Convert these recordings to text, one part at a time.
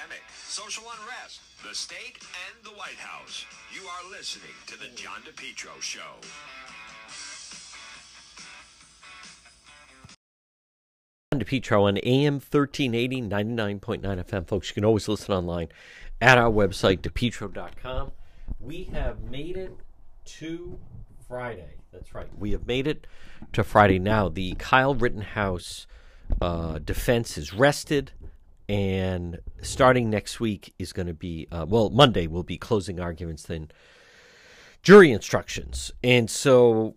pandemic, social unrest, the state, and the White House. You are listening to The John DePetro Show. John DePetro on AM 1380, 99.9 FM. Folks, you can always listen online at our website, depetro.com. We have made it to Friday. That's right. We have made it to Friday now. The Kyle Rittenhouse uh, defense is rested, and starting next week is going to be, uh, well, Monday will be closing arguments, then jury instructions. And so,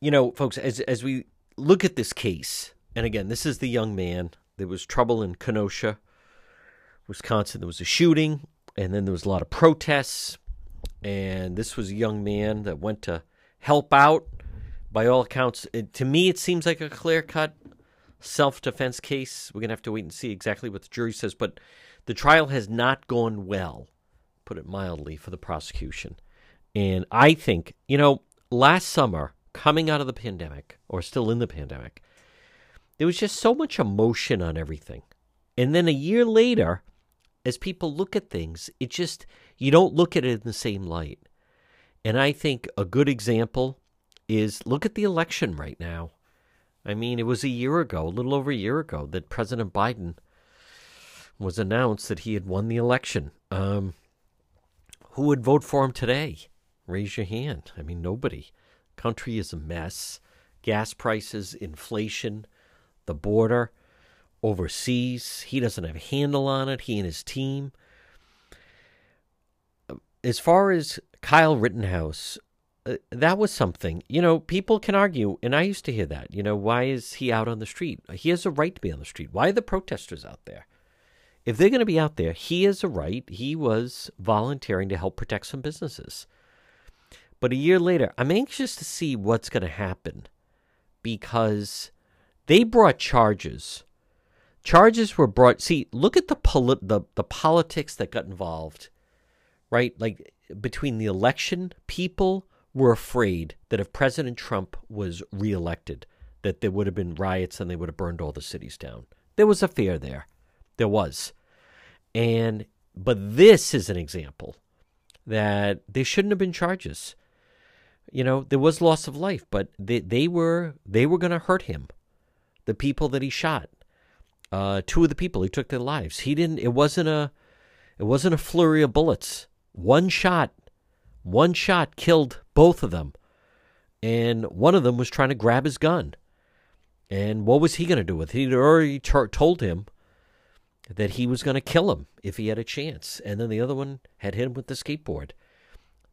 you know, folks, as, as we look at this case, and again, this is the young man. There was trouble in Kenosha, Wisconsin. There was a shooting, and then there was a lot of protests. And this was a young man that went to help out. By all accounts, it, to me, it seems like a clear cut self defense case. We're going to have to wait and see exactly what the jury says. But the trial has not gone well, put it mildly, for the prosecution. And I think, you know, last summer, coming out of the pandemic, or still in the pandemic, there was just so much emotion on everything. And then a year later, as people look at things, it just, you don't look at it in the same light. And I think a good example is look at the election right now. I mean, it was a year ago, a little over a year ago, that President Biden was announced that he had won the election. Um, who would vote for him today? Raise your hand. I mean, nobody. Country is a mess. Gas prices, inflation, the border, overseas. He doesn't have a handle on it. He and his team. As far as Kyle Rittenhouse, uh, that was something. You know, people can argue, and I used to hear that. You know, why is he out on the street? He has a right to be on the street. Why are the protesters out there? If they're going to be out there, he has a right. He was volunteering to help protect some businesses. But a year later, I'm anxious to see what's going to happen because they brought charges. Charges were brought. See, look at the polit- the the politics that got involved, right? Like between the election, people were afraid that if President Trump was reelected, that there would have been riots and they would have burned all the cities down. There was a fear there. There was. And but this is an example that there shouldn't have been charges. You know, there was loss of life, but they, they were they were going to hurt him. The people that he shot, uh, two of the people he took their lives. He didn't. It wasn't a it wasn't a flurry of bullets. One shot, one shot killed both of them, and one of them was trying to grab his gun. And what was he going to do with it? He'd already t- told him that he was going to kill him if he had a chance. And then the other one had hit him with the skateboard.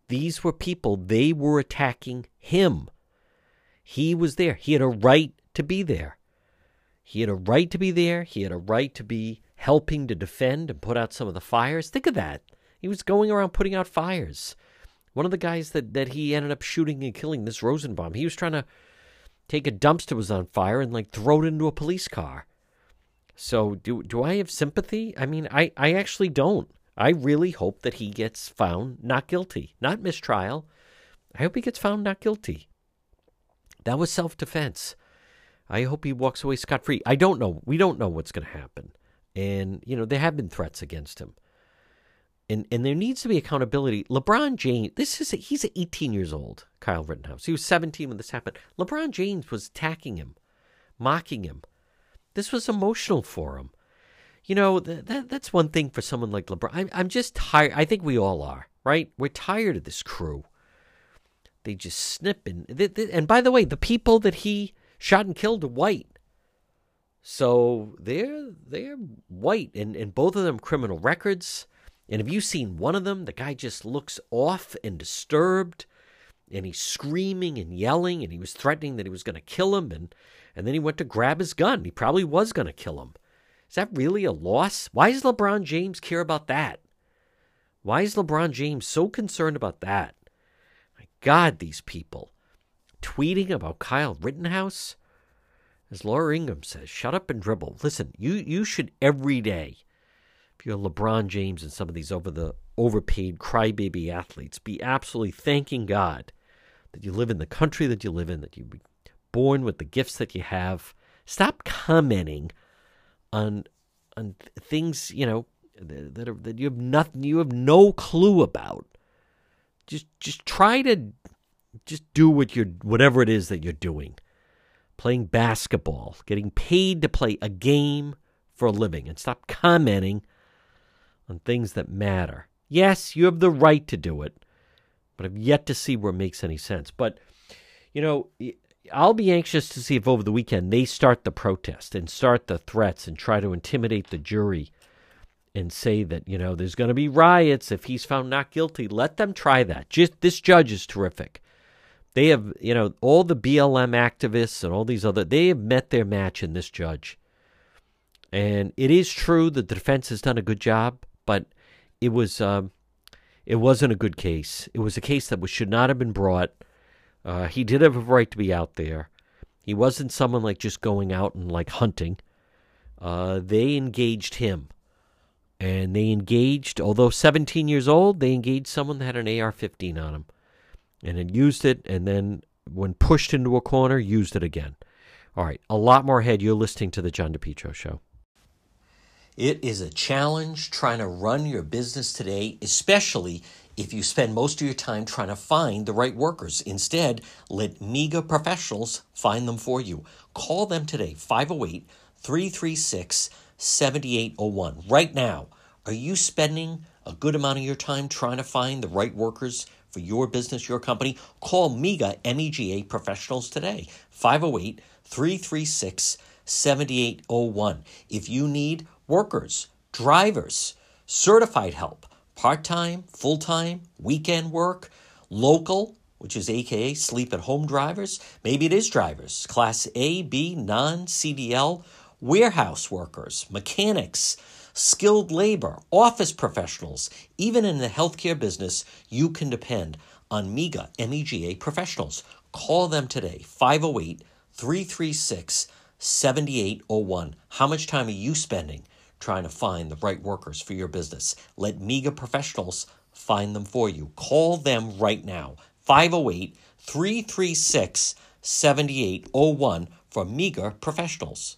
These were people, they were attacking him. He was there. He had a right to be there. He had a right to be there. He had a right to be helping to defend and put out some of the fires. Think of that. He was going around putting out fires. One of the guys that, that he ended up shooting and killing, this Rosenbaum, he was trying to take a dumpster was on fire and like throw it into a police car. So do do I have sympathy? I mean, I, I actually don't. I really hope that he gets found not guilty, not mistrial. I hope he gets found not guilty. That was self defense. I hope he walks away scot free. I don't know. We don't know what's going to happen. And, you know, there have been threats against him. And, and there needs to be accountability. LeBron James, this is, a, he's 18 years old, Kyle Rittenhouse. He was 17 when this happened. LeBron James was attacking him, mocking him. This was emotional for him. You know, that, that that's one thing for someone like LeBron. I'm, I'm just tired. I think we all are, right? We're tired of this crew. They just snip and, and by the way, the people that he shot and killed are white. So they're they're white and, and both of them criminal records. And have you seen one of them? The guy just looks off and disturbed and he's screaming and yelling and he was threatening that he was going to kill him and and then he went to grab his gun. He probably was going to kill him. Is that really a loss? Why does LeBron James care about that? Why is LeBron James so concerned about that? My God, these people tweeting about Kyle Rittenhouse. As Laura Ingraham says, shut up and dribble. Listen, you you should every day, if you're LeBron James and some of these over the overpaid crybaby athletes, be absolutely thanking God that you live in the country that you live in, that you were born with the gifts that you have. Stop commenting on on things, you know, that, that, are, that you have nothing, you have no clue about. Just just try to just do what you're whatever it is that you're doing. Playing basketball, getting paid to play a game for a living, and stop commenting on things that matter. Yes, you have the right to do it, but I've yet to see where it makes any sense. But you know, I'll be anxious to see if over the weekend they start the protest and start the threats and try to intimidate the jury and say that, you know, there's going to be riots if he's found not guilty. Let them try that. Just this judge is terrific. They have, you know, all the BLM activists and all these other they have met their match in this judge. And it is true that the defense has done a good job, but it was um, it wasn't a good case. It was a case that was, should not have been brought. Uh, he did have a right to be out there. He wasn't someone like just going out and like hunting. Uh, they engaged him and they engaged, although 17 years old, they engaged someone that had an AR 15 on him and had used it, and then when pushed into a corner, used it again. All right, a lot more ahead. You're listening to The John DePetro Show. It is a challenge trying to run your business today, especially if you spend most of your time trying to find the right workers. Instead, let MEGA professionals find them for you. Call them today, 508 336 7801. Right now, are you spending a good amount of your time trying to find the right workers for your business, your company? Call MEGA MEGA professionals today, 508 336 7801. If you need workers, drivers, certified help, part time, full time, weekend work, local, which is AKA sleep at home drivers, maybe it is drivers, class A, B, non CDL warehouse workers, mechanics, skilled labor, office professionals, even in the healthcare business, you can depend on MEGA, MEGA professionals. Call them today, 508 336 7801. How much time are you spending trying to find the right workers for your business? Let MEGA professionals find them for you. Call them right now, 508 336 7801 for MEGA professionals.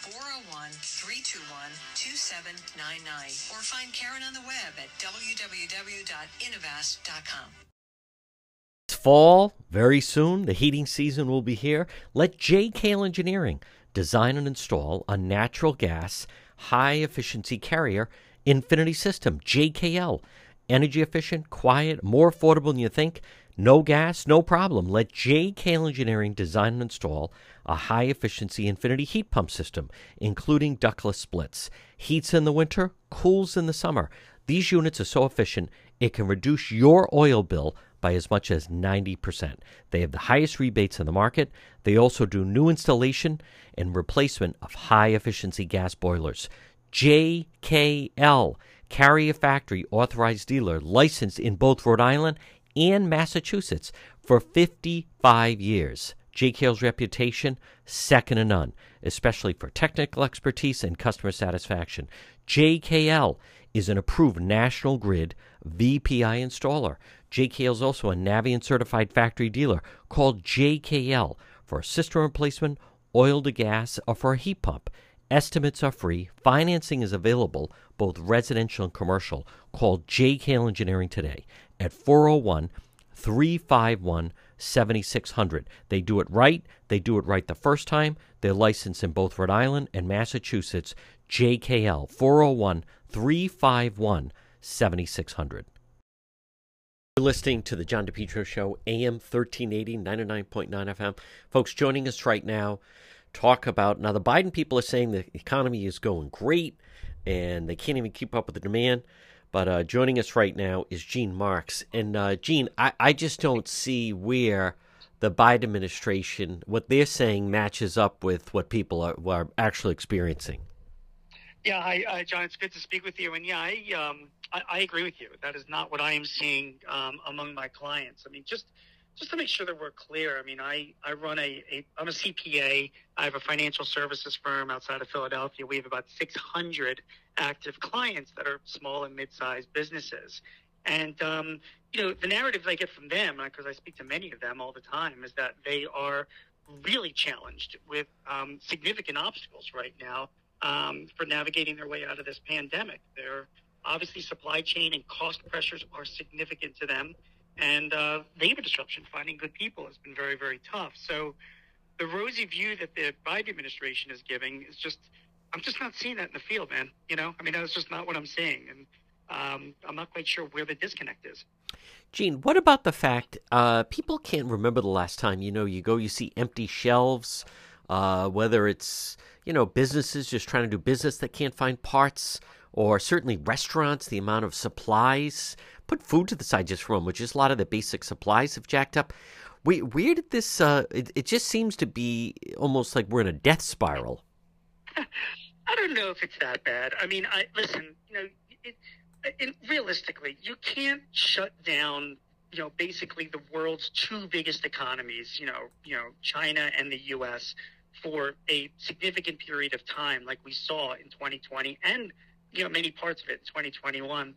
401 321 2799. Or find Karen on the web at www.innovast.com. It's fall very soon. The heating season will be here. Let JKL Engineering design and install a natural gas high efficiency carrier infinity system. JKL. Energy efficient, quiet, more affordable than you think. No gas, no problem. Let JKL Engineering design and install a high efficiency infinity heat pump system, including ductless splits. Heats in the winter, cools in the summer. These units are so efficient, it can reduce your oil bill by as much as 90%. They have the highest rebates in the market. They also do new installation and replacement of high efficiency gas boilers. JKL, Carrier Factory authorized dealer, licensed in both Rhode Island and Massachusetts for 55 years. JKL's reputation, second to none, especially for technical expertise and customer satisfaction. JKL is an approved National Grid VPI installer. JKL is also a Navien certified factory dealer called JKL for a system replacement, oil to gas, or for a heat pump. Estimates are free. Financing is available, both residential and commercial. Call JKL Engineering today at 401 351 7600. They do it right. They do it right the first time. They're licensed in both Rhode Island and Massachusetts. JKL 401 351 7600. You're listening to the John DePetro Show, AM 1380, 99.9 FM. Folks, joining us right now, talk about now the Biden people are saying the economy is going great and they can't even keep up with the demand. But uh, joining us right now is Gene Marks. And uh, Gene, I, I just don't see where the Biden administration, what they're saying, matches up with what people are, are actually experiencing. Yeah, hi, uh, John. It's good to speak with you. And yeah, I, um, I, I agree with you. That is not what I am seeing um, among my clients. I mean, just just to make sure that we're clear. I mean, I, I run a, a I'm a CPA. I have a financial services firm outside of Philadelphia. We have about 600 active clients that are small and mid-sized businesses. And um, you know, the narrative I get from them, because I speak to many of them all the time, is that they are really challenged with um, significant obstacles right now um, for navigating their way out of this pandemic. Their obviously supply chain and cost pressures are significant to them, and uh, labor disruption, finding good people, has been very, very tough. So the rosy view that the Biden administration is giving is just, I'm just not seeing that in the field, man. You know, I mean, that's just not what I'm seeing, and um, I'm not quite sure where the disconnect is. Gene, what about the fact uh, people can't remember the last time you know you go you see empty shelves, uh, whether it's you know businesses just trying to do business that can't find parts, or certainly restaurants, the amount of supplies. Put food to the side just for a moment, just a lot of the basic supplies have jacked up. We, where did this? Uh, it, it just seems to be almost like we're in a death spiral. I don't know if it's that bad. I mean, I listen. You know, it, and realistically, you can't shut down, you know, basically the world's two biggest economies, you know, you know, China and the U.S. for a significant period of time, like we saw in 2020, and you know, many parts of it in 2021,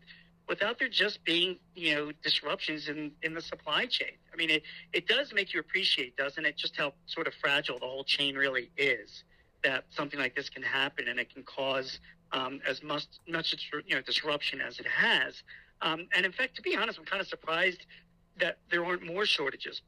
without there just being, you know, disruptions in in the supply chain. I mean, it it does make you appreciate, doesn't it, just how sort of fragile the whole chain really is. That something like this can happen, and it can cause um, as much much you know disruption as it has. Um, and in fact, to be honest, I'm kind of surprised that there aren't more shortages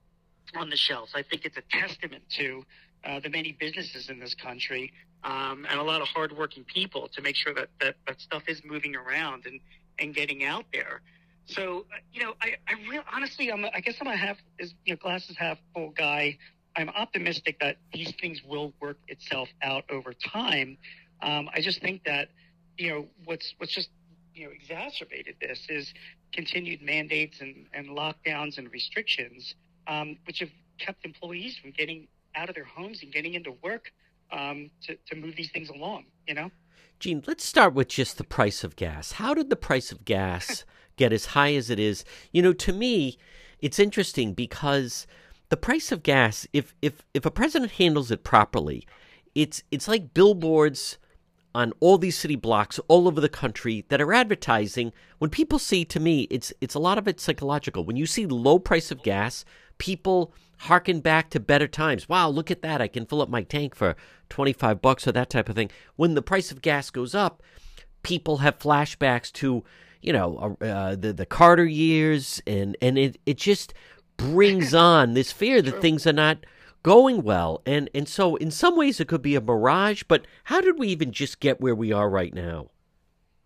on the shelves. I think it's a testament to uh, the many businesses in this country um, and a lot of hardworking people to make sure that, that that stuff is moving around and and getting out there. So you know, I I honestly, I'm I guess I'm a half is you know glasses half full guy. I'm optimistic that these things will work itself out over time. Um, I just think that you know what's what's just you know exacerbated this is continued mandates and, and lockdowns and restrictions, um, which have kept employees from getting out of their homes and getting into work um, to, to move these things along. You know. Gene, let's start with just the price of gas. How did the price of gas get as high as it is? You know, to me, it's interesting because the price of gas, if if if a president handles it properly, it's it's like billboards on all these city blocks all over the country that are advertising. When people see, to me, it's it's a lot of it psychological. When you see low price of gas, people harken back to better times. Wow, look at that! I can fill up my tank for twenty five bucks or that type of thing. When the price of gas goes up, people have flashbacks to you know uh, the the Carter years, and and it it just brings on this fear that things are not going well. And and so in some ways it could be a mirage, but how did we even just get where we are right now?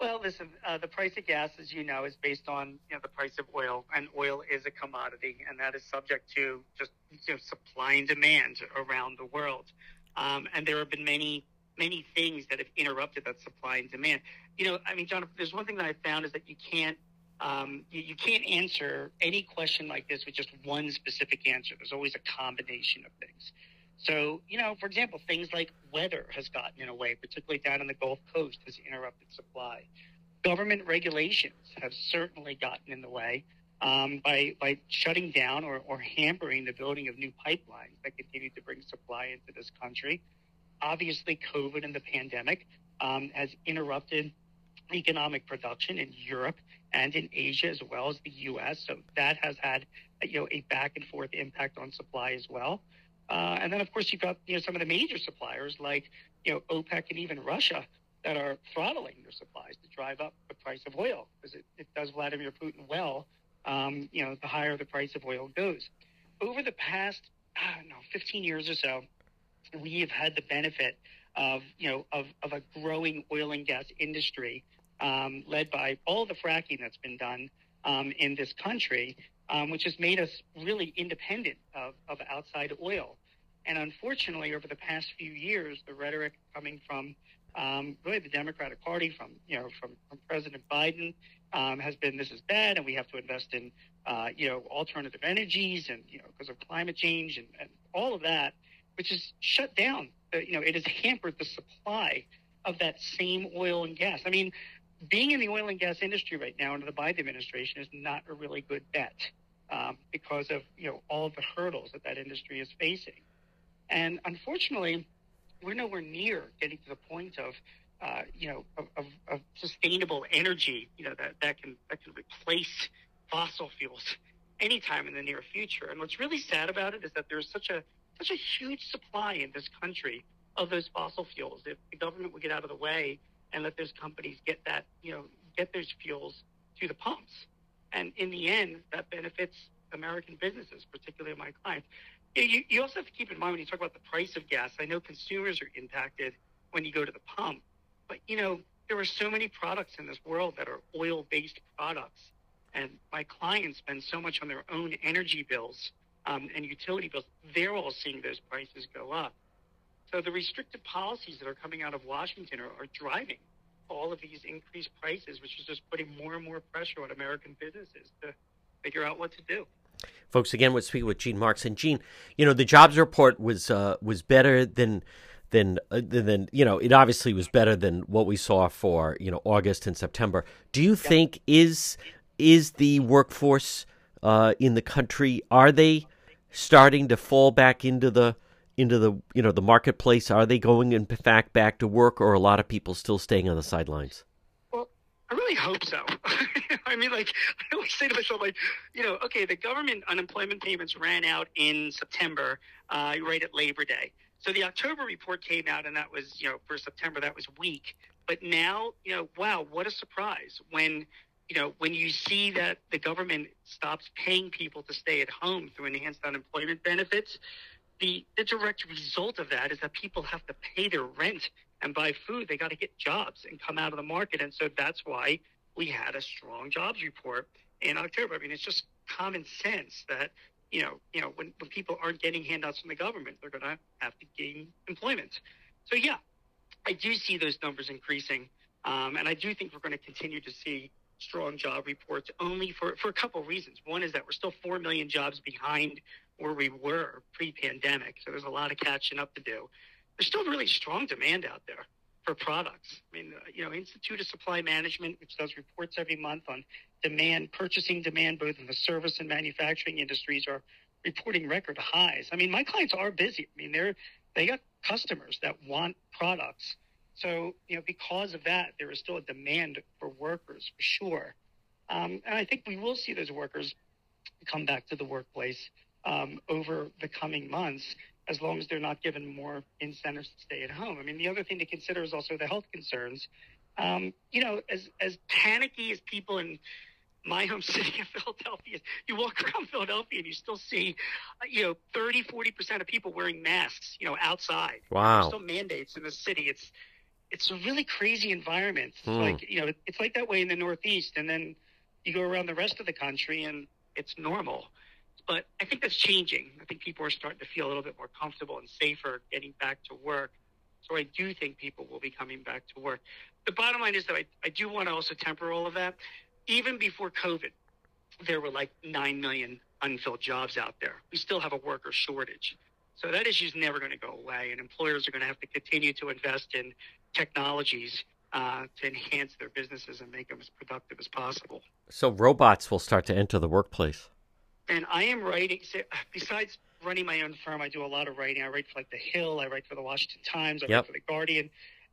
Well, listen, uh, the price of gas, as you know, is based on you know the price of oil, and oil is a commodity, and that is subject to just you know, supply and demand around the world. Um, and there have been many many things that have interrupted that supply and demand. You know, I mean, John, there's one thing that I found is that you can't um, you, you, can't answer any question like this with just one specific answer. There's always a combination of things. So, you know, for example, things like weather has gotten in a way, particularly down in the Gulf Coast, has interrupted supply. Government regulations have certainly gotten in the way um, by by shutting down or, or hampering the building of new pipelines that continue to bring supply into this country. Obviously, COVID and the pandemic um, has interrupted economic production in Europe and in Asia as well as the U.S. So that has had you know a back and forth impact on supply as well. Uh, and then of course you've got you know some of the major suppliers like you know OPEC and even Russia that are throttling their supplies to drive up the price of oil because it, it does Vladimir Putin well. Um, you know the higher the price of oil goes. Over the past I don't know 15 years or so, we have had the benefit of you know of, of a growing oil and gas industry um, led by all the fracking that's been done um, in this country, um, which has made us really independent of, of outside oil. And unfortunately, over the past few years, the rhetoric coming from um, really the Democratic Party, from you know, from, from President Biden, um, has been this is bad, and we have to invest in uh, you know alternative energies, and you know because of climate change and, and all of that, which has shut down. You know, it has hampered the supply of that same oil and gas. I mean, being in the oil and gas industry right now under the Biden administration is not a really good bet um, because of you know all the hurdles that that industry is facing, and unfortunately, we're nowhere near getting to the point of uh, you know of, of, of, sustainable energy you know that, that can that can replace fossil fuels anytime in the near future. And what's really sad about it is that there's such a such a huge supply in this country of those fossil fuels. If the government would get out of the way and let those companies get that, you know, get those fuels to the pumps. And in the end, that benefits American businesses, particularly my clients. You, you also have to keep in mind when you talk about the price of gas, I know consumers are impacted when you go to the pump, but you know, there are so many products in this world that are oil based products. And my clients spend so much on their own energy bills um, and utility bills, they're all seeing those prices go up. So the restrictive policies that are coming out of Washington are, are driving all of these increased prices, which is just putting more and more pressure on American businesses to figure out what to do. Folks, again, we're speaking with Gene Marks, and Gene, you know, the jobs report was uh, was better than than uh, than you know. It obviously was better than what we saw for you know August and September. Do you think is is the workforce uh, in the country are they starting to fall back into the into the you know the marketplace? Are they going in fact back to work, or a lot of people still staying on the sidelines? Well, I really hope so. I mean, like I always say to myself, like you know, okay, the government unemployment payments ran out in September, uh, right at Labor Day. So the October report came out, and that was you know for September that was weak. But now, you know, wow, what a surprise when you know, when you see that the government stops paying people to stay at home through enhanced unemployment benefits, the, the direct result of that is that people have to pay their rent and buy food. They got to get jobs and come out of the market. And so that's why we had a strong jobs report in October. I mean, it's just common sense that, you know, you know, when, when people aren't getting handouts from the government, they're going to have to gain employment. So, yeah, I do see those numbers increasing. Um, and I do think we're going to continue to see strong job reports only for, for a couple of reasons. One is that we're still 4 million jobs behind where we were pre-pandemic. So there's a lot of catching up to do. There's still really strong demand out there for products. I mean, uh, you know, Institute of Supply Management, which does reports every month on demand, purchasing demand, both in the service and manufacturing industries, are reporting record highs. I mean, my clients are busy. I mean, they're they got customers that want products. So, you know, because of that, there is still a demand for workers for sure. Um, and I think we will see those workers come back to the workplace um, over the coming months as long as they're not given more incentives to stay at home. I mean, the other thing to consider is also the health concerns. Um, you know, as as panicky as people in my home city of Philadelphia, you walk around Philadelphia and you still see, uh, you know, 30, 40% of people wearing masks, you know, outside. Wow. There's still mandates in the city. It's, it's a really crazy environment. It's Hmm. like, you know, it's like that way in the Northeast. And then you go around the rest of the country and it's normal. But I think that's changing. I think people are starting to feel a little bit more comfortable and safer getting back to work. So I do think people will be coming back to work. The bottom line is that I, I do want to also temper all of that. Even before COVID, there were like 9 million unfilled jobs out there. We still have a worker shortage. So that issue is never going to go away, and employers are going to have to continue to invest in technologies uh, to enhance their businesses and make them as productive as possible. So robots will start to enter the workplace. And I am writing. so, Besides running my own firm, I do a lot of writing. I write for like The Hill. I write for the Washington Times. I Yep. write for the Guardian,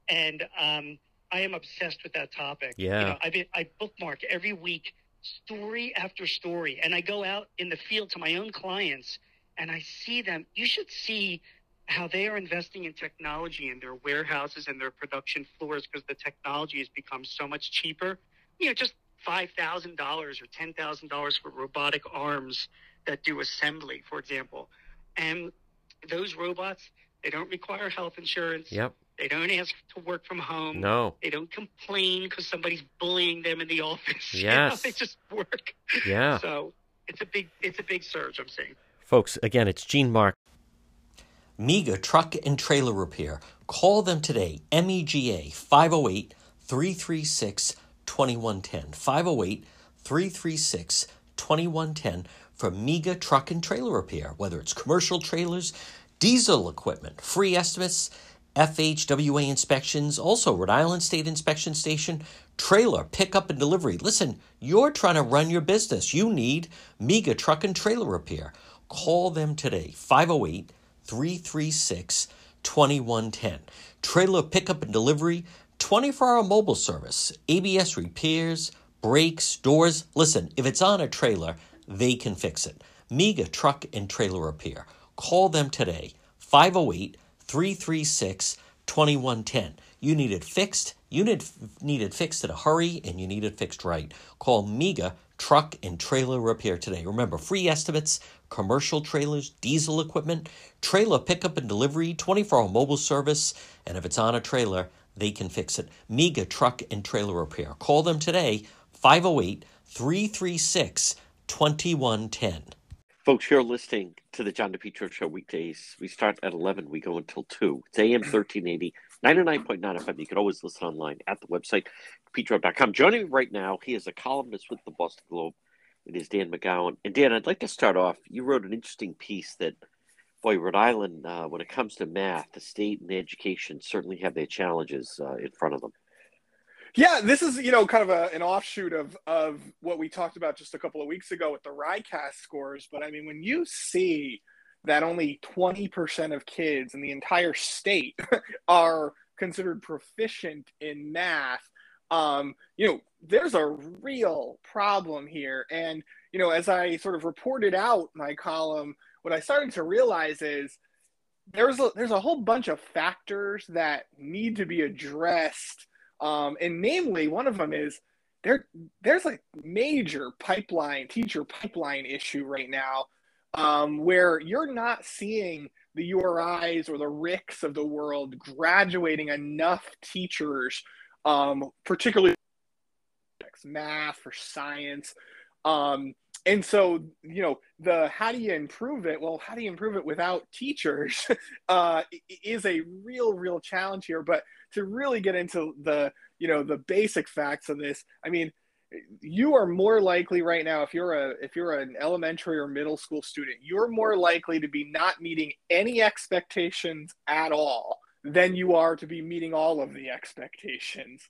and um, I am obsessed with that topic. Yeah. you know, I I bookmark every week story after story, and I go out in the field to my own clients, and I see them. You should see how they are investing in technology in their warehouses and their production floors because the technology has become so much cheaper. You know, just five thousand dollars or ten thousand dollars for robotic arms that do assembly, for example. And those robots, they don't require health insurance. Yep. They don't ask to work from home. No. They don't complain because somebody's bullying them in the office. You know, Yes. they just work. Yeah. So it's a big it's a big surge. I'm seeing. Folks, again, it's Gene Mark. MEGA Truck and Trailer Repair. Call them today. E MEGA 508 336 2110. 508 336 2110 for MEGA Truck and Trailer Repair. Whether it's commercial trailers, diesel equipment, free estimates, FHWA inspections, also Rhode Island State Inspection Station, trailer, pickup and delivery. Listen, you're trying to run your business. You need MEGA Truck and Trailer Repair. Call them today, 508 336 2110. Trailer pickup and delivery, 24 hour mobile service, ABS repairs, brakes, doors. Listen, if it's on a trailer, they can fix it. MEGA Truck and Trailer Repair. Call them today, 508 336 2110. You need it fixed. You need, need it fixed in a hurry and you need it fixed right. Call MEGA Truck and Trailer Repair today. Remember, free estimates, commercial trailers, diesel equipment, trailer pickup and delivery, 24 hour mobile service, and if it's on a trailer, they can fix it. MEGA Truck and Trailer Repair. Call them today, 508 336 2110. Folks, you're listening to the John DePetro Show weekdays. We start at 11, we go until 2. It's AM 1380, 99.9 FM. You can always listen online at the website, petro.com. Joining me right now, he is a columnist with the Boston Globe. It is Dan McGowan. And Dan, I'd like to start off. You wrote an interesting piece that, boy, Rhode Island, uh, when it comes to math, the state and the education certainly have their challenges uh, in front of them. Yeah, this is you know kind of a, an offshoot of of what we talked about just a couple of weeks ago with the RICAS scores. But I mean, when you see that only twenty percent of kids in the entire state are considered proficient in math, um, you know, there's a real problem here. And you know, as I sort of reported out my column, what I started to realize is there's a there's a whole bunch of factors that need to be addressed um, and namely, one of them is there. There's a major pipeline teacher pipeline issue right now, um, where you're not seeing the URIs or the RICs of the world graduating enough teachers, um, particularly math or science. Um, and so, you know, the how do you improve it? Well, how do you improve it without teachers? uh, is a real, real challenge here. But to really get into the you know the basic facts of this i mean you are more likely right now if you're a if you're an elementary or middle school student you're more likely to be not meeting any expectations at all than you are to be meeting all of the expectations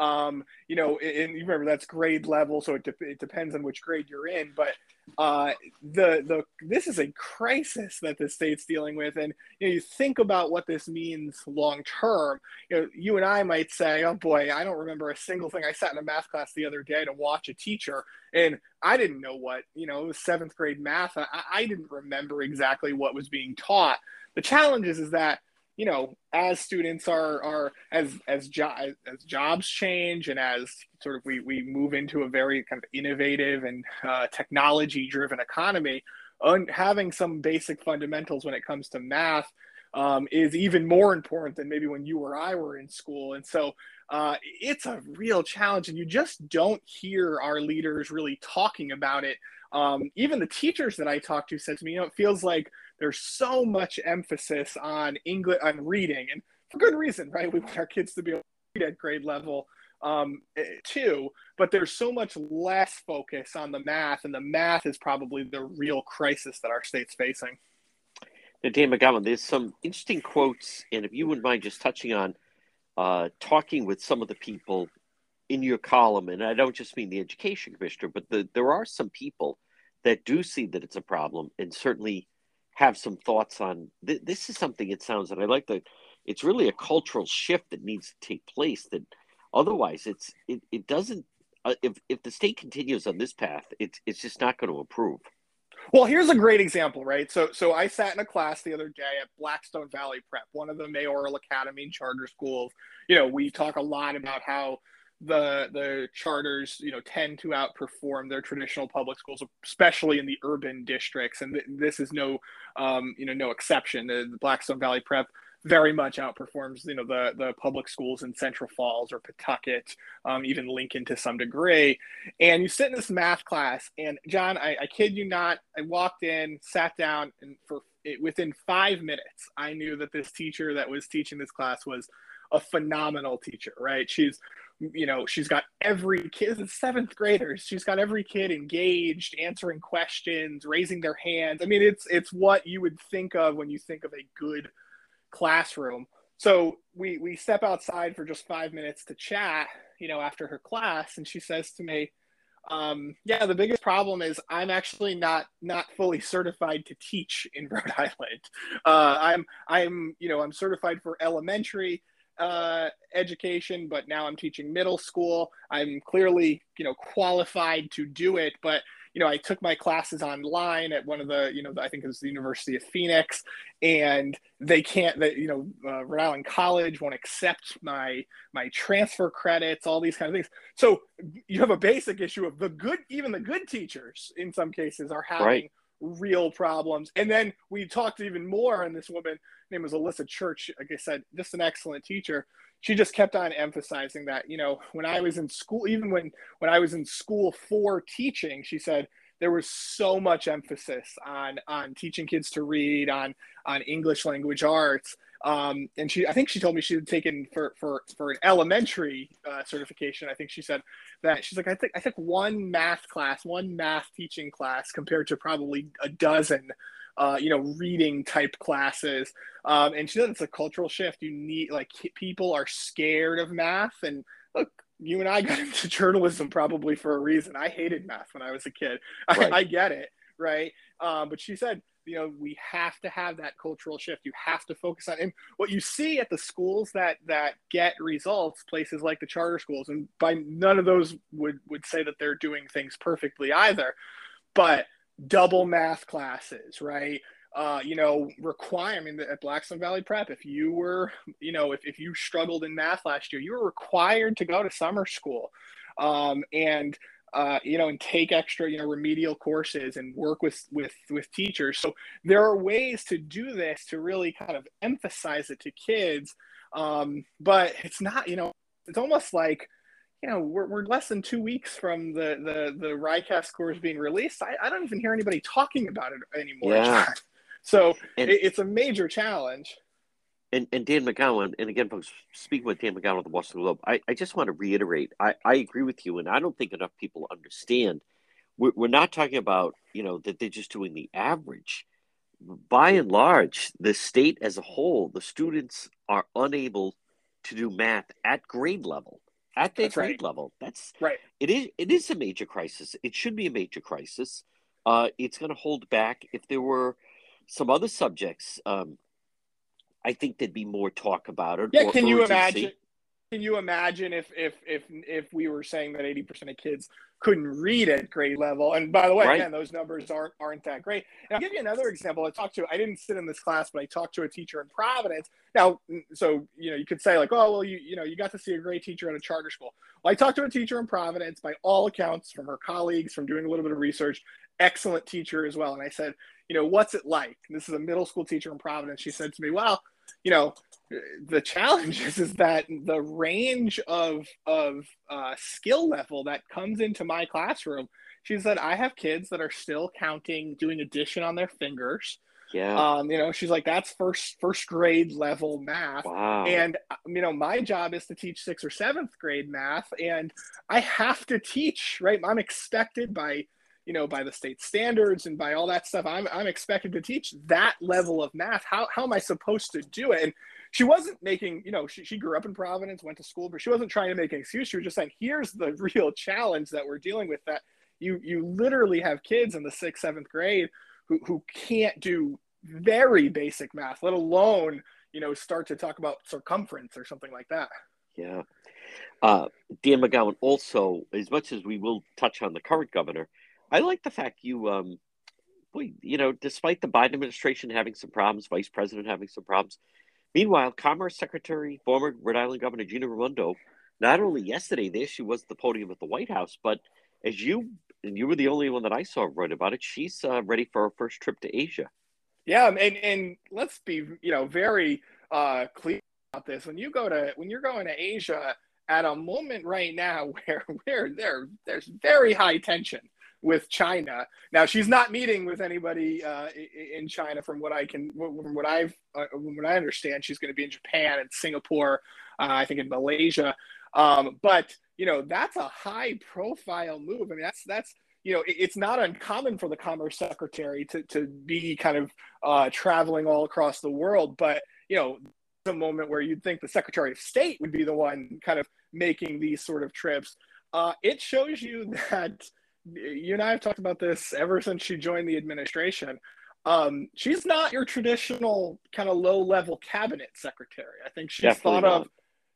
um, you know, and you remember that's grade level, so it, de- it depends on which grade you're in. But uh, the the this is a crisis that the state's dealing with, and you know, you think about what this means long term. You know, you and I might say, "Oh boy, I don't remember a single thing." I sat in a math class the other day to watch a teacher, and I didn't know what you know it was seventh grade math. I, I didn't remember exactly what was being taught. The challenge is, is that you know, as students are are as as, jo- as jobs change and as sort of we we move into a very kind of innovative and uh, technology driven economy, un- having some basic fundamentals when it comes to math um, is even more important than maybe when you or I were in school. And so uh, it's a real challenge, and you just don't hear our leaders really talking about it. Um, even the teachers that I talked to said to me, you know, it feels like there's so much emphasis on English on reading, and for good reason, right? We want our kids to be able to read at grade level um, eh, too, but there's so much less focus on the math, and the math is probably the real crisis that our state's facing. Now, Dan McGowan, there's some interesting quotes, and if you wouldn't mind just touching on uh, talking with some of the people in your column, and I don't just mean the education commissioner, but the, there are some people that do see that it's a problem and certainly have some thoughts on th- this is something it sounds and i like that it's really a cultural shift that needs to take place that otherwise it's it, it doesn't uh, if if the state continues on this path it's it's just not going to improve. Well here's a great example right? So so i sat in a class the other day at blackstone valley prep one of the mayoral academy and charter schools. You know we talk a lot about how the the charters you know tend to outperform their traditional public schools especially in the urban districts. And th- this is no um, you know no exception. The, the, blackstone valley prep very much outperforms you know the the public schools in central falls or pawtucket um, even lincoln to some degree. And you sit in this math class and john i, I kid you not i walked in sat down and for it, within five minutes i knew that this teacher that was teaching this class was a phenomenal teacher right? She's you know she's got every kid seventh graders she's got every kid engaged answering questions raising their hands i mean it's it's what you would think of when you think of a good classroom so we we step outside for just five minutes to chat, you know, after her class, and she says to me, um, "Yeah, the biggest problem is I'm actually not not fully certified to teach in Rhode Island. Uh, I'm I'm you know I'm certified for elementary." Uh, education, but now I'm teaching middle school. I'm clearly, you know, qualified to do it, but you know, I took my classes online at one of the, you know, I think it was the University of Phoenix, and they can't, they, you know, uh, Rhode Island College won't accept my my transfer credits, all these kind of things. So you have a basic issue of the good, even the good teachers in some cases are having right. real problems. And then we talked even more, on this woman name was Alyssa Church, like I said, just an excellent teacher. She just kept on emphasizing that you know when i was in school even when when i was in school for teaching she said there was so much emphasis on on teaching kids to read on on english language arts. Um, and she i think she told me she had taken for for for an elementary uh, certification. I think she said that she's like i think i took one math class one math teaching class compared to probably a dozen uh, you know, reading type classes. Um, and she said it's a cultural shift. You need like people are scared of math. And look, you and I got into journalism probably for a reason. I hated math when I was a kid. Right. I, I, get it, right? Um, but she said, you know, we have to have that cultural shift. You have to focus on, and what you see at the schools that that get results, places like the charter schools, and by none of those would would say that they're doing things perfectly either, but double math classes, right? Uh, you know, requirement at Blackstone Valley Prep, if you were, you know, if, if you struggled in math last year, you were required to go to summer school um, and, uh, you know, and take extra, you know, remedial courses and work with, with, with teachers. So there are ways to do this to really kind of emphasize it to kids. Um, but it's not, you know, it's almost like, you know, we're, we're less than two weeks from the the the RICAS scores being released. I, I don't even hear anybody talking about it anymore. Yeah. so and, it, it's a major challenge. And, and Dan McGowan, and again, folks, speaking with Dan McGowan of the Boston Globe, I, I just want to reiterate, I, I agree with you, and I don't think enough people understand. We're, we're not talking about, you know, that they're just doing the average. By and large, the state as a whole, the students are unable to do math at grade level at their grade right. level. That's right. It is it is a major crisis. It should be a major crisis. Uh, it's going to hold back. If there were some other subjects, um, I think there'd be more talk about it. Yeah, can you imagine? Can you imagine if if if if we were saying that eighty percent of kids couldn't read at grade level? And by the way, right. again, those numbers aren't aren't that great. And I'll give you another example. I talked to I didn't sit in this class, but I talked to a teacher in Providence. Now, so you know, you could say like, oh well, you you know, you got to see a great teacher at a charter school. Well, I talked to a teacher in Providence. By all accounts, from her colleagues, from doing a little bit of research, excellent teacher as well. And I said, you know, what's it like? And this is a middle school teacher in Providence. She said to me, well you know the challenge is, is that the range of of uh, skill level that comes into my classroom she said i have kids that are still counting doing addition on their fingers. Yeah. Um you know she's like that's first first grade level math. Wow. and you know my job is to teach sixth or seventh grade math and i have to teach right? I'm expected by you know, by the state standards and by all that stuff. I'm, I'm expected to teach that level of math. How, how am I supposed to do it? And she wasn't making, you know, she, she grew up in Providence, went to school, but she wasn't trying to make an excuse. She was just saying, here's the real challenge that we're dealing with that you, you literally have kids in the sixth, seventh grade who, who can't do very basic math, let alone, you know, start to talk about circumference or something like that. Yeah. Uh, Dan McGowan also, as much as we will touch on the current governor, I like the fact you, um, boy, you know, despite the Biden administration having some problems, Vice President having some problems. Meanwhile, Commerce Secretary, former Rhode Island Governor Gina Raimondo, not only yesterday there she was the podium at the White House, but as you and you were the only one that I saw write about it, she's uh, ready for her first trip to Asia. Yeah, and and let's be you know very uh, clear about this. When you go to when you're going to Asia at a moment right now where where there there's very high tension with China. Now she's not meeting with anybody uh, in China, from what I can, from what I've, uh, from what I understand. She's going to be in Japan and Singapore, uh, I think in Malaysia. Um, but you know that's a high-profile move. I mean, that's that's you know it's not uncommon for the Commerce Secretary to to be kind of uh, traveling all across the world, but you know a moment where you'd think the Secretary of State would be the one kind of making these sort of trips. Uh, it shows you that you and I have talked about this ever since she joined the administration. Um, she's not your traditional kind of low level cabinet secretary. I think she's Definitely thought not. of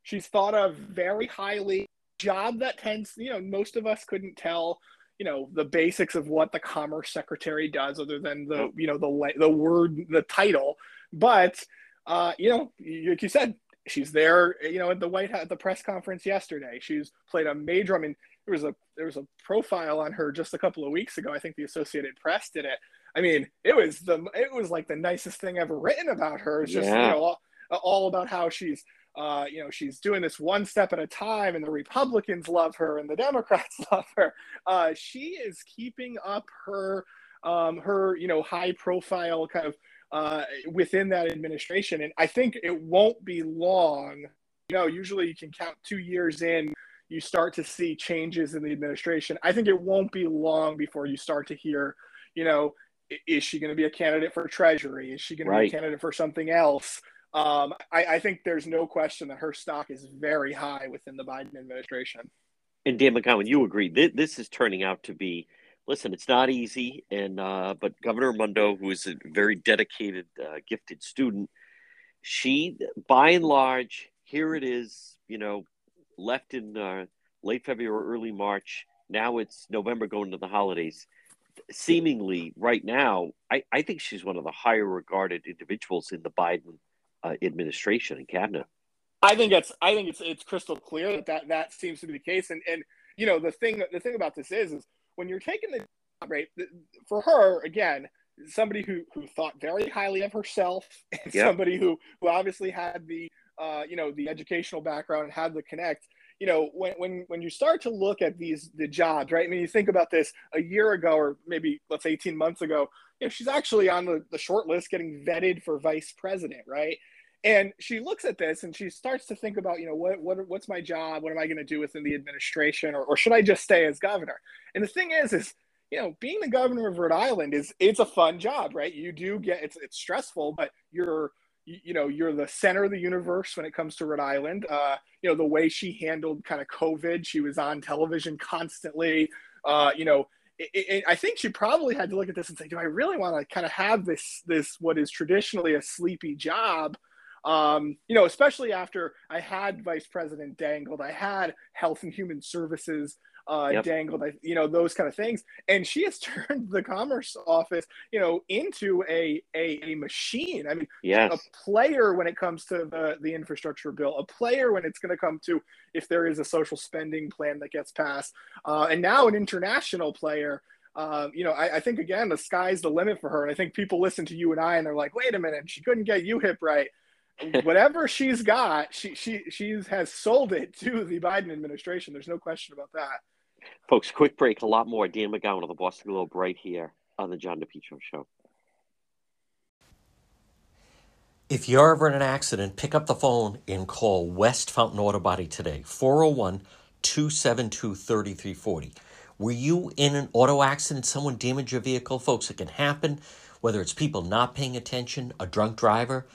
she's thought of very highly. Job that tends, you know, most of us couldn't tell, you know, the basics of what the commerce secretary does, other than the, you know, the the word, the title. But, uh, you know, like you said, she's there, you know, at the White House at the press conference yesterday. She's played a major. I mean, there was a there was a profile on her just a couple of weeks ago. I think the Associated Press did it. I mean, it was the it was like the nicest thing ever written about her. It's just yeah. you know all, all, about how she's uh, you know she's doing this one step at a time, and the Republicans love her and the Democrats love her. Uh, she is keeping up her um, her you know high profile kind of uh, within that administration, and I think it won't be long. You know, usually you can count two years in you start to see changes in the administration. I think it won't be long before you start to hear, you know, is she going to be a candidate for treasury? Is she going right. to be a candidate for something else? Um, I, I, think there's no question that her stock is very high within the Biden administration. And Dan McGowan, you agree. This, this is turning out to be, listen, it's not easy. And, uh, but Governor Raimondo, who is a very dedicated, uh, gifted student, she, by and large, here it is, you know, left in uh, late February, early March. Now it's November going to the holidays. Seemingly, right now, I, I think she's one of the higher regarded individuals in the Biden uh, administration and cabinet. I think it's I think it's it's crystal clear that, that that seems to be the case. And and you know the thing the thing about this is is when you're taking the rate for her again somebody who who thought very highly of herself and yep. somebody who who obviously had the uh, you know, the educational background and had the connect. You know, when, when when you start to look at these the jobs, right? I mean, you think about this a year ago, or maybe let's say 18 months ago. You know, she's actually on the, the short list getting vetted for vice president, right? And she looks at this and she starts to think about, you know, what, what what's my job? What am I going to do within the administration, or, or should I just stay as governor? And the thing is, is you know, being the governor of Rhode Island is it's a fun job, right? You do get it's it's stressful, but you're you, know you're the center of the universe when it comes to Rhode Island. Uh, you know the way she handled kind of COVID, she was on television constantly. Uh, you know, it, it, I think she probably had to look at this and say, do I really want to kind of have this this what is traditionally a sleepy job? Um, you know, especially after I had vice president dangled, I had health and human services uh, yep. dangled, you know, those kind of things. And she has turned the Commerce Office, you know, into a a, a machine. I mean, yes. a player when it comes to the the infrastructure bill, a player when it's going to come to if there is a social spending plan that gets passed, uh, and now an international player. Um, you know, I, I, think again, the sky's the limit for her. And I think people listen to you and I, and they're like, "Wait a minute, she couldn't get UHIP right." Whatever she's got, she she she has sold it to the Biden administration. There's no question about that. Folks, quick break. A lot more. Dan McGowan of the Boston Globe right here on the John DePetro Show. If you're ever in an accident, pick up the phone and call West Fountain Auto Body today, 401 272 3340. Were you in an auto accident? Someone damaged your vehicle? Folks, it can happen, whether it's people not paying attention, a drunk driver,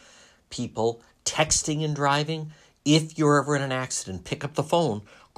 people texting and driving. If you're ever in an accident, pick up the phone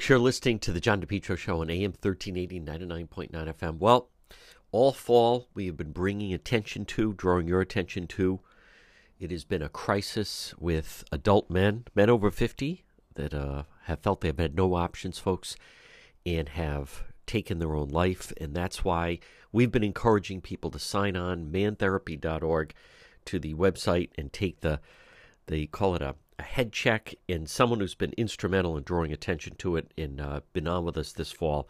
You're listening to the John DePetro Show on AM 1380, 99.9 FM. Well, all fall we have been bringing attention to, drawing your attention to It has been a crisis with adult men, men over 50, that uh, have felt they've had no options, folks, and have taken their own life. And that's why we've been encouraging people to sign on mantherapy.org to the website and take the, they call it a, a head check. And someone who's been instrumental in drawing attention to it and uh, been on with us this fall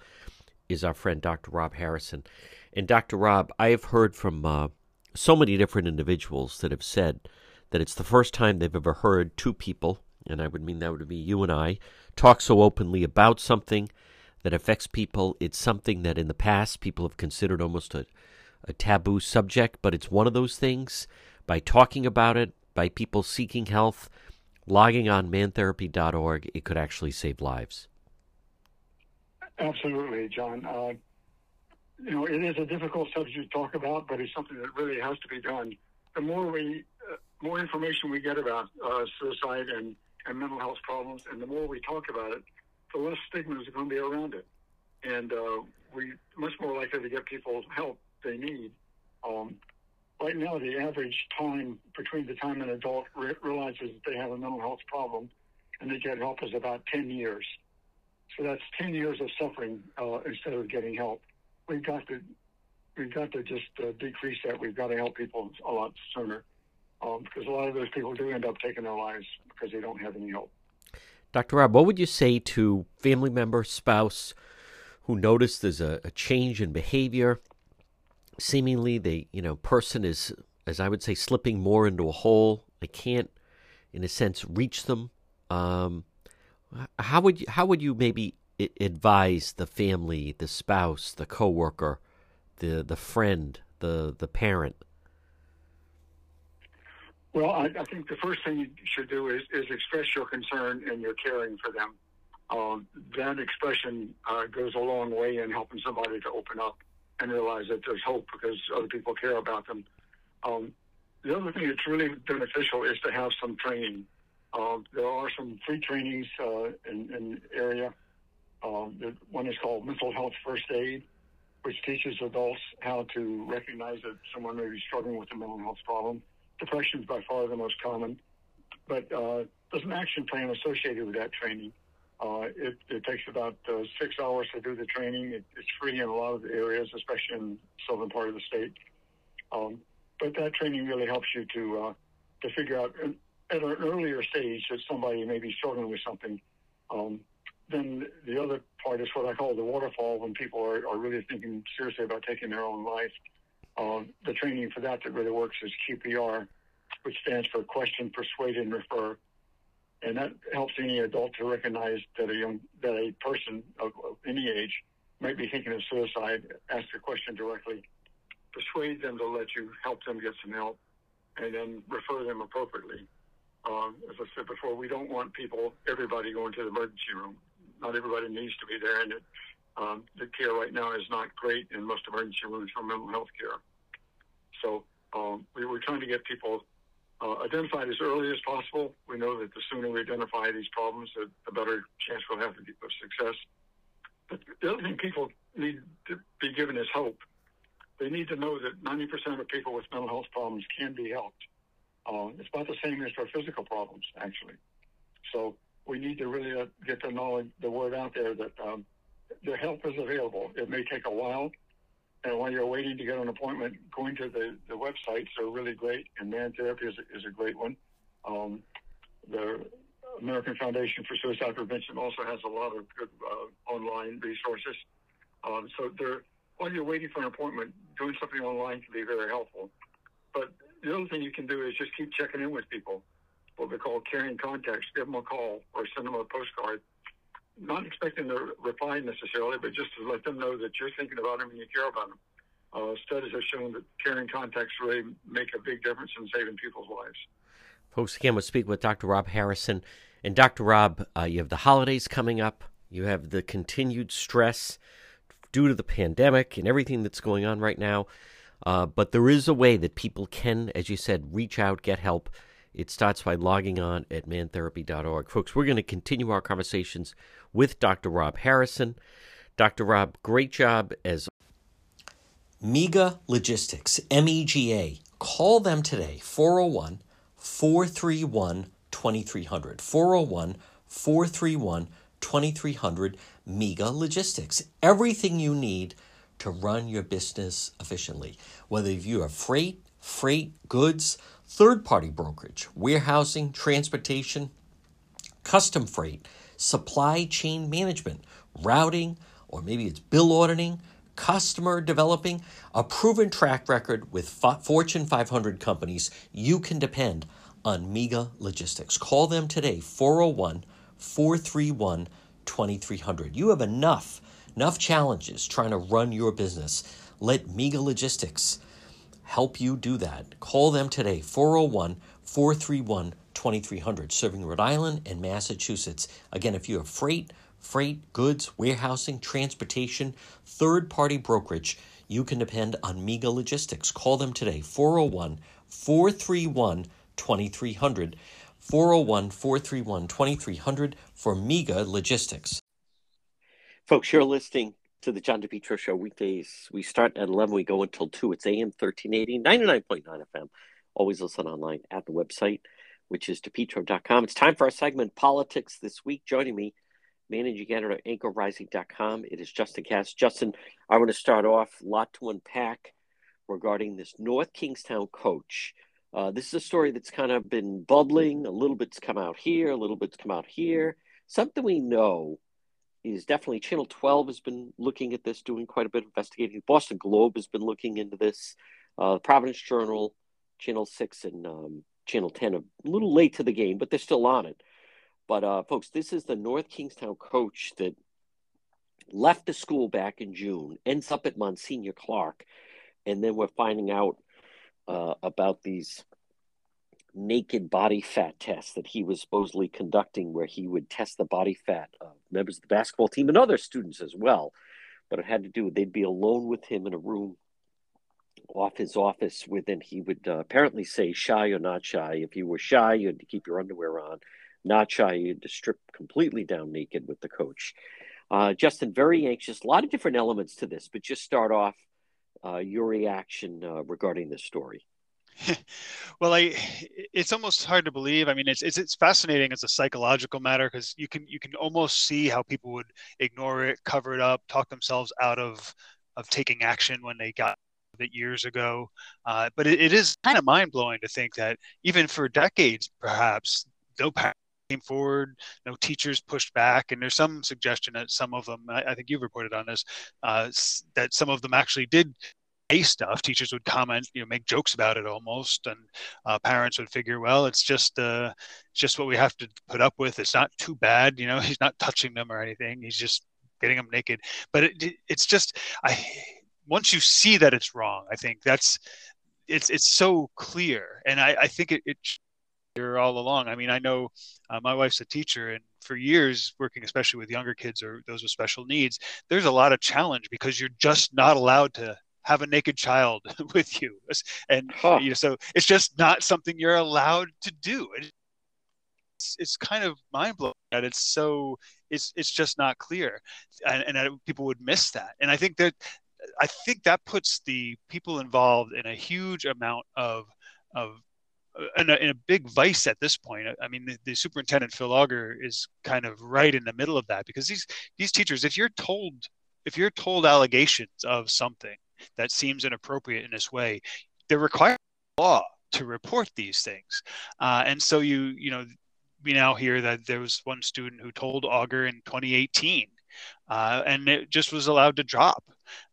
is our friend Dr. Rob Harrison. And Dr. Rob, I have heard from uh, so many different individuals that have said that it's the first time they've ever heard two people, and I would mean that would be you and I, talk so openly about something that affects people. It's something that in the past people have considered almost a, a taboo subject, but it's one of those things. By talking about it, by people seeking health, logging on mantherapy.org, it could actually save lives. Absolutely, John. Uh, you know, it is a difficult subject to talk about, but it's something that really has to be done. The more we, uh, more information we get about uh, suicide and, and mental health problems, and the more we talk about it, the less stigma is going to be around it, and uh, we much more likely to get people help they need. Um, right now, the average time between the time an adult re- realizes that they have a mental health problem and they get help is about 10 years. So that's 10 years of suffering uh, instead of getting help we've got to we've got to just uh, decrease that. We've got to help people a lot sooner um, because a lot of those people do end up taking their lives because they don't have any help. Dr. Rob, what would you say to family member, spouse who notice there's a, a change in behavior? Seemingly, the you know person is, as I would say, slipping more into a hole. I can't, in a sense, reach them. Um, how would you, how would you maybe advise the family, the spouse, the coworker, the the friend, the the parent? Well, I, I think the first thing you should do is, is express your concern and your caring for them. Um, that expression uh, goes a long way in helping somebody to open up and realize that there's hope because other people care about them. Um, the other thing that's really beneficial is to have some training. Uh, there are some free trainings uh, in, in area um, the one is called Mental Health First Aid, which teaches adults how to recognize that someone may be struggling with a mental health problem. Depression is by far the most common, but uh, there's an action plan associated with that training. Uh, it, it, takes about uh, six hours to do the training. It, it's free in a lot of the areas, especially in the southern part of the state. Um, but that training really helps you to uh, to figure out at an earlier stage that somebody may be struggling with something. Um, then the other part is what I call the waterfall when people are, are really thinking seriously about taking their own life. Uh, the training for that that really works is QPR, which stands for Question, Persuade, and Refer. And that helps any adult to recognize that a young that a person of, of any age might be thinking of suicide. Ask the question directly, persuade them to let you help them get some help, and then refer them appropriately. Um, as I said before, we don't want people, everybody going to the emergency room not everybody needs to be there, and it, um, the care right now is not great in most emergency rooms for mental health care. So um, we were trying to get people uh, identified as early as possible. We know that the sooner we identify these problems, the, the better chance we'll have of success. But the other thing people need to be given is hope. They need to know that 90% of people with mental health problems can be helped. Uh, it's about the same as for physical problems, actually. So we need to really uh, get the knowledge, the word out there that um, the help is available. It may take a while, and while you're waiting to get an appointment, going to the, the websites are really great, and Man Therapy is, is a great one. Um, the American Foundation for Suicide Prevention also has a lot of good uh, online resources. Um, so there, while you're waiting for an appointment, doing something online can be very helpful. But the other thing you can do is just keep checking in with people what we call caring contacts, give them a call or send them a postcard. Not expecting to reply necessarily, but just to let them know that you're thinking about them and you care about them. Uh, studies have shown that caring contacts really make a big difference in saving people's lives. Folks, again, we'll speak with Dr. Rob Harrison. And Dr. Rob, uh, you have the holidays coming up. You have the continued stress due to the pandemic and everything that's going on right now. Uh, but there is a way that people can, as you said, reach out, get help. It starts by logging on at mantherapy.org. Folks, we're going to continue our conversations with Dr. Rob Harrison. Dr. Rob, great job as Mega Logistics, M E G A. Call them today, 401 431 2300. 401 431 2300 MEGA Logistics. Everything you need to run your business efficiently. Whether you are freight, freight, goods, third party brokerage, warehousing, transportation, custom freight, supply chain management, routing, or maybe it's bill auditing, customer developing, a proven track record with Fortune 500 companies, you can depend on Mega Logistics. Call them today, 401 431 2300. You have enough, enough challenges trying to run your business. Let Mega Logistics help you do that. Call them today, 401 431 2300, serving Rhode Island and Massachusetts. Again, if you have freight, freight, goods, warehousing, transportation, third party brokerage, you can depend on Mega Logistics. Call them today, 401 431 2300. 401 431 2300 for Mega Logistics. Folks, you're listening to the John DePetro Show weekdays. We start at 11, we go until 2. It's AM 1380, 99.9 FM. Always listen online at the website, which is depetro.com. It's time for our segment, Politics This Week. Joining me, managing editor anchorrising.com, it is Justin Katz. Justin, I want to start off, a lot to unpack regarding this North Kingstown coach. Uh, this is a story that's kind of been bubbling. A little bit's come out here, a little bit's come out here. Something we know is definitely Channel 12 has been looking at this, doing quite a bit of investigating. Boston Globe has been looking into this. Uh, Providence Journal, Channel 6, and um, Channel 10 a little late to the game, but they're still on it. But, uh, folks, this is the North Kingstown coach that left the school back in June, ends up at Monsignor Clarke, and then we're finding out uh, about these naked body fat tests that he was supposedly conducting, where he would test the body fat of members of the basketball team and other students as well. But it had to do, they'd be alone with him in a room off his office with, and he would uh, apparently say shy or not shy. If you were shy, you had to keep your underwear on. Not shy, you had to strip completely down naked with the coach. Uh, Justin, very anxious. A lot of different elements to this, but just start off uh, your reaction uh, regarding this story. well, I it's almost hard to believe. I mean, it's it's, it's fascinating as a psychological matter because you can you can almost see how people would ignore it, cover it up, talk themselves out of of taking action when they got it years ago. Uh, but it, it is kind of mind blowing to think that even for decades, perhaps no parents came forward, no teachers pushed back, and there's some suggestion that some of them, I, I think you've reported on this, uh, that some of them actually did say stuff. Teachers would comment you know make jokes about it almost. And uh, parents would figure well it's just uh just what we have to put up with. It's not too bad. You know he's not touching them or anything. He's just getting them naked. But it, it's just i once you see that it's wrong i think that's it's it's so clear. And i i think it, it here all along. I mean i know uh, my wife's a teacher and for years working especially with younger kids or those with special needs there's a lot of challenge because you're just not allowed to have a naked child with you. And huh. you know so it's just not something you're allowed to do. It's, it's kind of mind-blowing that it's so it's it's just not clear. And, and people would miss that. And i think that i think that puts the people involved in a huge amount of of in a, in a, big vice at this point. I mean, the, the, superintendent Phil Auger is kind of right in the middle of that because these these teachers, if you're told if you're told allegations of something that seems inappropriate in this way, they're required law to report these things. Uh, and so you, you know, we now hear that there was one student who told Auger in 2018, uh, and it just was allowed to drop.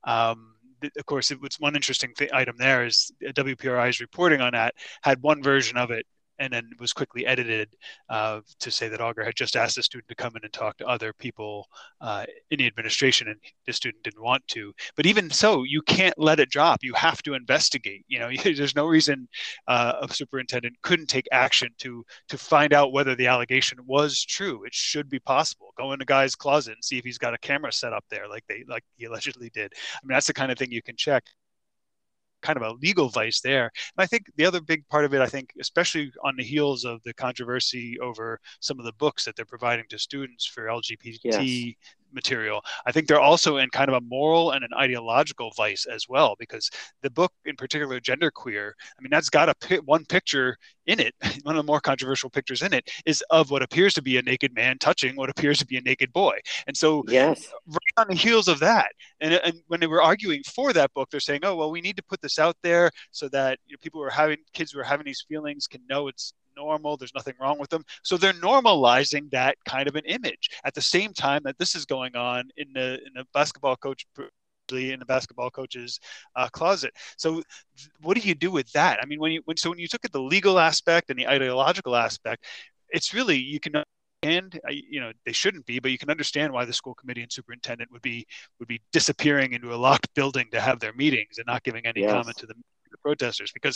Um, of course, it, what's one interesting th- item there is WPRI's reporting on that had one version of it and then it was quickly edited uh, to say that Auger had just asked the student to come in and talk to other people uh, in the administration, and the student didn't want to. But even so, you can't let it drop. You have to investigate. You know, there's no reason uh, a superintendent couldn't take action to to find out whether the allegation was true. It should be possible. Go in a guy's closet and see if he's got a camera set up there, like they like he allegedly did. I mean, that's the kind of thing you can check kind of a legal vice there. And I think the other big part of it, I think, especially on the heels of the controversy over some of the books that they're providing to students for LGBT yes. material. I think they're also in kind of a moral and an ideological vice as well, because the book, in particular, Genderqueer, I mean, that's got a one picture in it, one of the more controversial pictures in it, is of what appears to be a naked man touching what appears to be a naked boy. And so, yes, on the heels of that, and, and when they were arguing for that book, they're saying, "Oh, well, we need to put this out there so that you know, people who are having kids who are having these feelings can know it's normal. There's nothing wrong with them. So they're normalizing that kind of an image at the same time that this is going on in the in the basketball coach in the basketball coach's uh, closet. So, what do you do with that? I mean, when you when so when you look at the legal aspect and the ideological aspect, it's really you can and uh, you know they shouldn't be but you can understand why the school committee and superintendent would be would be disappearing into a locked building to have their meetings and not giving any yes. comment to the the protesters because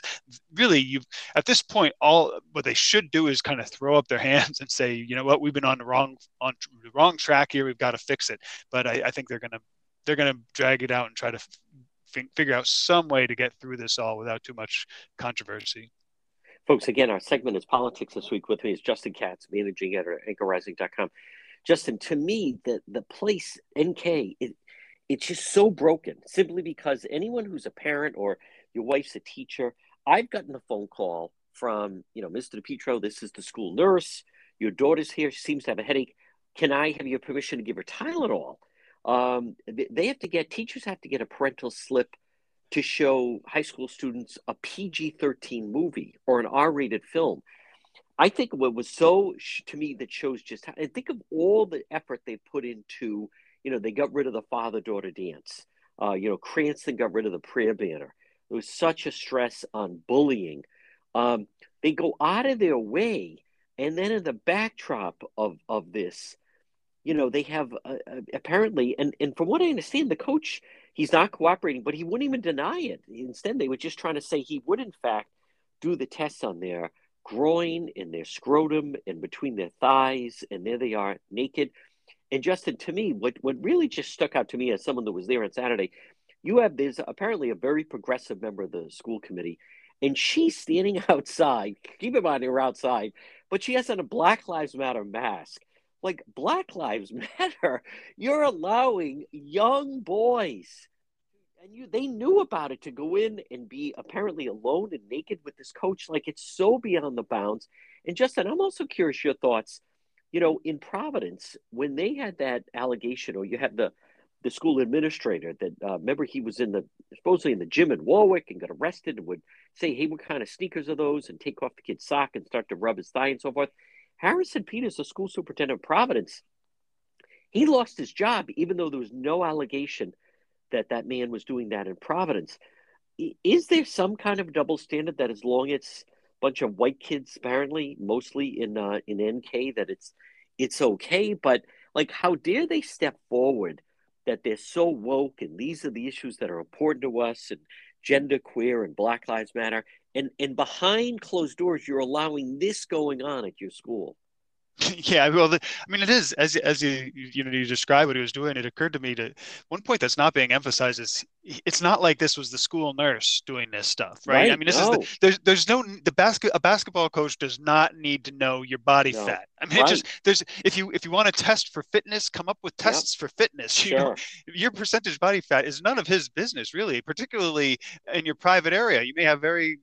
really you've at this point all what they should do is kind of throw up their hands and say you know what? We've been on the wrong on the wrong track here. We've got to fix it. But i, I think they're going to they're going to drag it out and try to f- figure out some way to get through this all without too much controversy folks again our segment is politics this week with me is justin katz managing editor at anchorrising.com justin to me the the place nk it, it's just so broken simply because anyone who's a parent or your wife's a teacher. I've gotten a phone call from, you know, Mr. DePetro, this is the school nurse. Your daughter's here. She seems to have a headache. Can I have your permission to give her Tylenol? Um, they have to get, teachers have to get a parental slip to show high school students a PG 13 movie or an R rated film. I think what was so to me that shows just how, and think of all the effort they put into, you know, they got rid of the father daughter dance. Uh, you know, Cranston got rid of the prayer banner. There was such a stress on bullying. Um, they go out of their way, and then in the backdrop of of this, you know, they have uh, apparently, and and from what I understand, the coach he's not cooperating, but he wouldn't even deny it. Instead, they were just trying to say he would, in fact, do the tests on their groin and their scrotum and between their thighs, and there they are naked. And Justin, to me, what what really just stuck out to me as someone that was there on Saturday you have there's apparently a very progressive member of the school committee, and she's standing outside. Keep in mind they are outside, but she has on a Black Lives Matter mask. Like Black Lives Matter, you're allowing young boys, and you they knew about it to go in and be apparently alone and naked with this coach. Like it's so beyond the bounds. And Justin, I'm also curious your thoughts. You know, in Providence, when they had that allegation, or you had the the school administrator that uh, remember he was in the supposedly in the gym in Warwick and got arrested and would say, "Hey, what kind of sneakers are those?" and take off the kid's sock and start to rub his thigh and so forth. Harrison Peters, the school superintendent of Providence, he lost his job even though there was no allegation that that man was doing that in Providence. Is there some kind of double standard that as long as it's a bunch of white kids, apparently mostly in uh, in NK, that it's it's okay? But like, how dare they step forward? that they're so woke and these are the issues that are important to us and gender queer and black lives matter. And and behind closed doors you're allowing this going on at your school yeah, well, the, I mean, it is as as you you know you describe what he was doing. It occurred to me to one point that's not being emphasized is it's not like this was the school nurse doing this stuff, right? right. I mean, this no. is the, there's there's no the basket a basketball coach does not need to know your body no. fat. I mean, right. it just there's if you if you want to test for fitness, come up with tests yep. for fitness. You sure. know, your percentage body fat is none of his business, really. Particularly in your private area, you may have very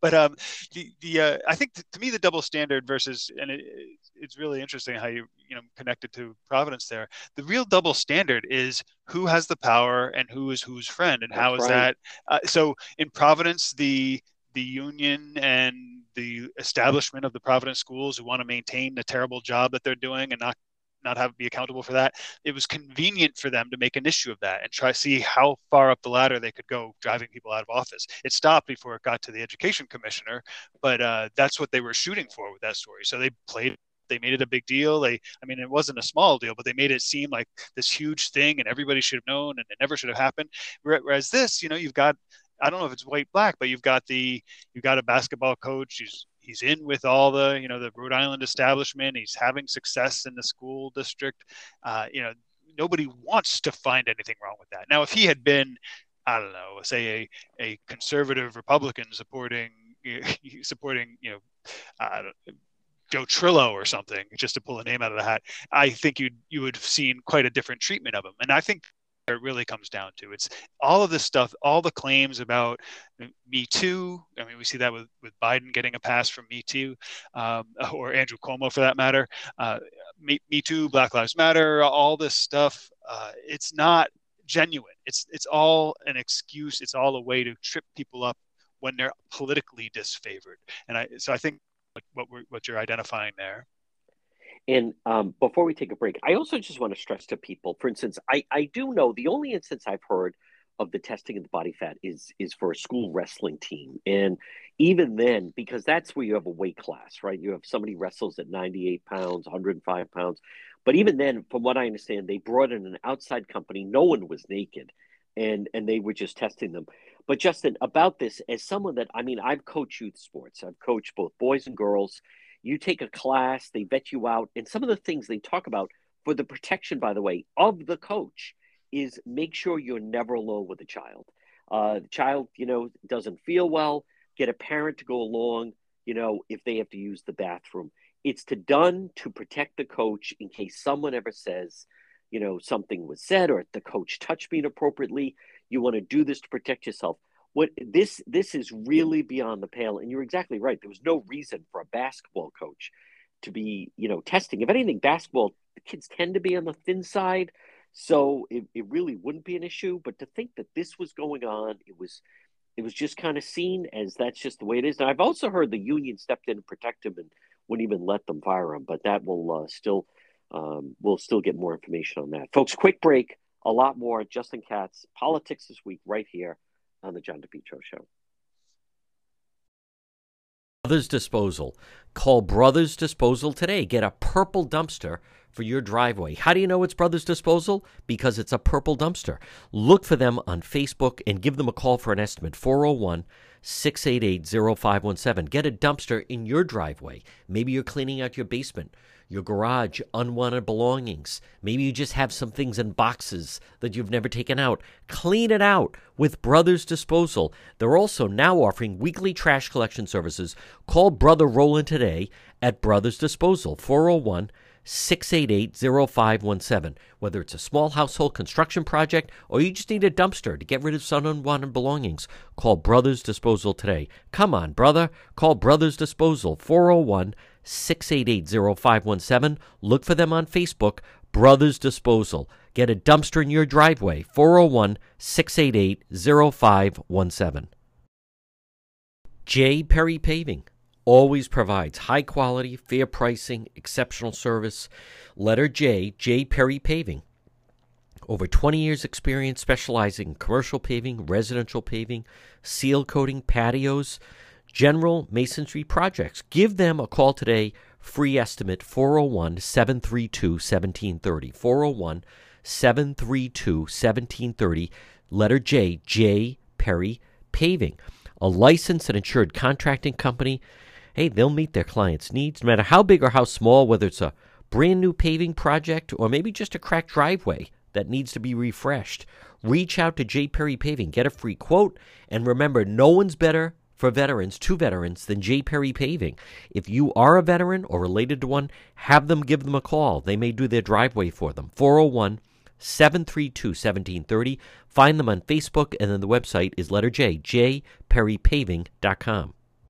but um, the the uh, I think to me the double standard versus and it, it's really interesting how you you know connected to Providence there. The real double standard is who has the power and who is whose friend, and That's how is right. that? Uh, so in Providence, the the union and the establishment of the Providence schools who want to maintain the terrible job that they're doing and not not have be accountable for that. It was convenient for them to make an issue of that and try to see how far up the ladder they could go driving people out of office. It stopped before it got to the education commissioner, but uh, that's what they were shooting for with that story. So they played they made it a big deal. They, I mean, it wasn't a small deal, but they made it seem like this huge thing, and everybody should have known, and it never should have happened. Whereas this, you know, you've got, I don't know if it's white black, but you've got the, you've got a basketball coach who's he's in with all the you know the Rhode Island establishment. He's having success in the school district. Uh, you know, nobody wants to find anything wrong with that. Now, if he had been, I don't know, say a a conservative Republican supporting supporting you know. Uh, Joe Trillo or something, just to pull a name out of the hat, I think you you would have seen quite a different treatment of him. And I think it really comes down to it's all of this stuff, all the claims about Me Too. I mean, we see that with, with Biden getting a pass from Me Too, um, or Andrew Cuomo for that matter. Uh, Me, Me Too, Black Lives Matter, all this stuff. Uh, it's not genuine. It's it's all an excuse. It's all a way to trip people up when they're politically disfavored. And I so I think what we're, what you're identifying there. And um, before we take a break, I also just want to stress to people, for instance, I, I do know the only instance I've heard of the testing of the body fat is is for a school wrestling team. And even then, because that's where you have a weight class, right? You have somebody wrestles at 98 pounds, 105 pounds. But even then, from what I understand, they brought in an outside company. No one was naked, and and they were just testing them. But Justin, about this, as someone that I mean, I've coached youth sports. I've coached both boys and girls. You take a class, they vet you out, and some of the things they talk about for the protection, by the way, of the coach is make sure you're never alone with a child. Uh, the child, you know, doesn't feel well. Get a parent to go along. You know, if they have to use the bathroom, it's to done to protect the coach in case someone ever says, you know, something was said or the coach touched me inappropriately. You want to do this to protect yourself. What this this is really beyond the pale, and you're exactly right. There was no reason for a basketball coach to be, you know, testing. If anything, basketball kids tend to be on the thin side, so it, it really wouldn't be an issue. But to think that this was going on, it was it was just kind of seen as that's just the way it is. And I've also heard the union stepped in to protect him and wouldn't even let them fire him. But that will uh, still um, we'll still get more information on that, folks. Quick break. A lot more. Justin Katz, politics this week, right here on the John DePetro Show. Brothers Disposal. Call Brothers Disposal today. Get a purple dumpster for your driveway. How do you know it's Brothers Disposal? Because it's a purple dumpster. Look for them on Facebook and give them a call for an estimate 401 688 0517. Get a dumpster in your driveway. Maybe you're cleaning out your basement your garage, unwanted belongings. Maybe you just have some things in boxes that you've never taken out. Clean it out with Brothers Disposal. They're also now offering weekly trash collection services. Call Brother Roland today at Brothers Disposal, 401 688 0517. Whether it's a small household construction project or you just need a dumpster to get rid of some unwanted belongings, call Brothers Disposal today. Come on, brother. Call Brothers Disposal, 401 688 0517. Look for them on Facebook, Brothers Disposal. Get a dumpster in your driveway, 401 688 0517. J. Perry Paving always provides high quality, fair pricing, exceptional service. Letter J, J. Perry Paving. Over 20 years' experience specializing in commercial paving, residential paving, seal coating, patios general masonry projects. Give them a call today. Free estimate 401 732 1730. 401 732 1730. Letter J, J. Perry Paving. A licensed and insured contracting company. Hey, they'll meet their clients' needs no matter how big or how small, whether it's a brand new paving project or maybe just a cracked driveway that needs to be refreshed. Reach out to J. Perry Paving, get a free quote, and remember, no one's better for veterans, to veterans, than J. Perry Paving. If you are a veteran or related to one, have them give them a call. They may do their driveway for them. 401 732 1730. Find them on Facebook, and then the website is letter J, jperrypaving.com.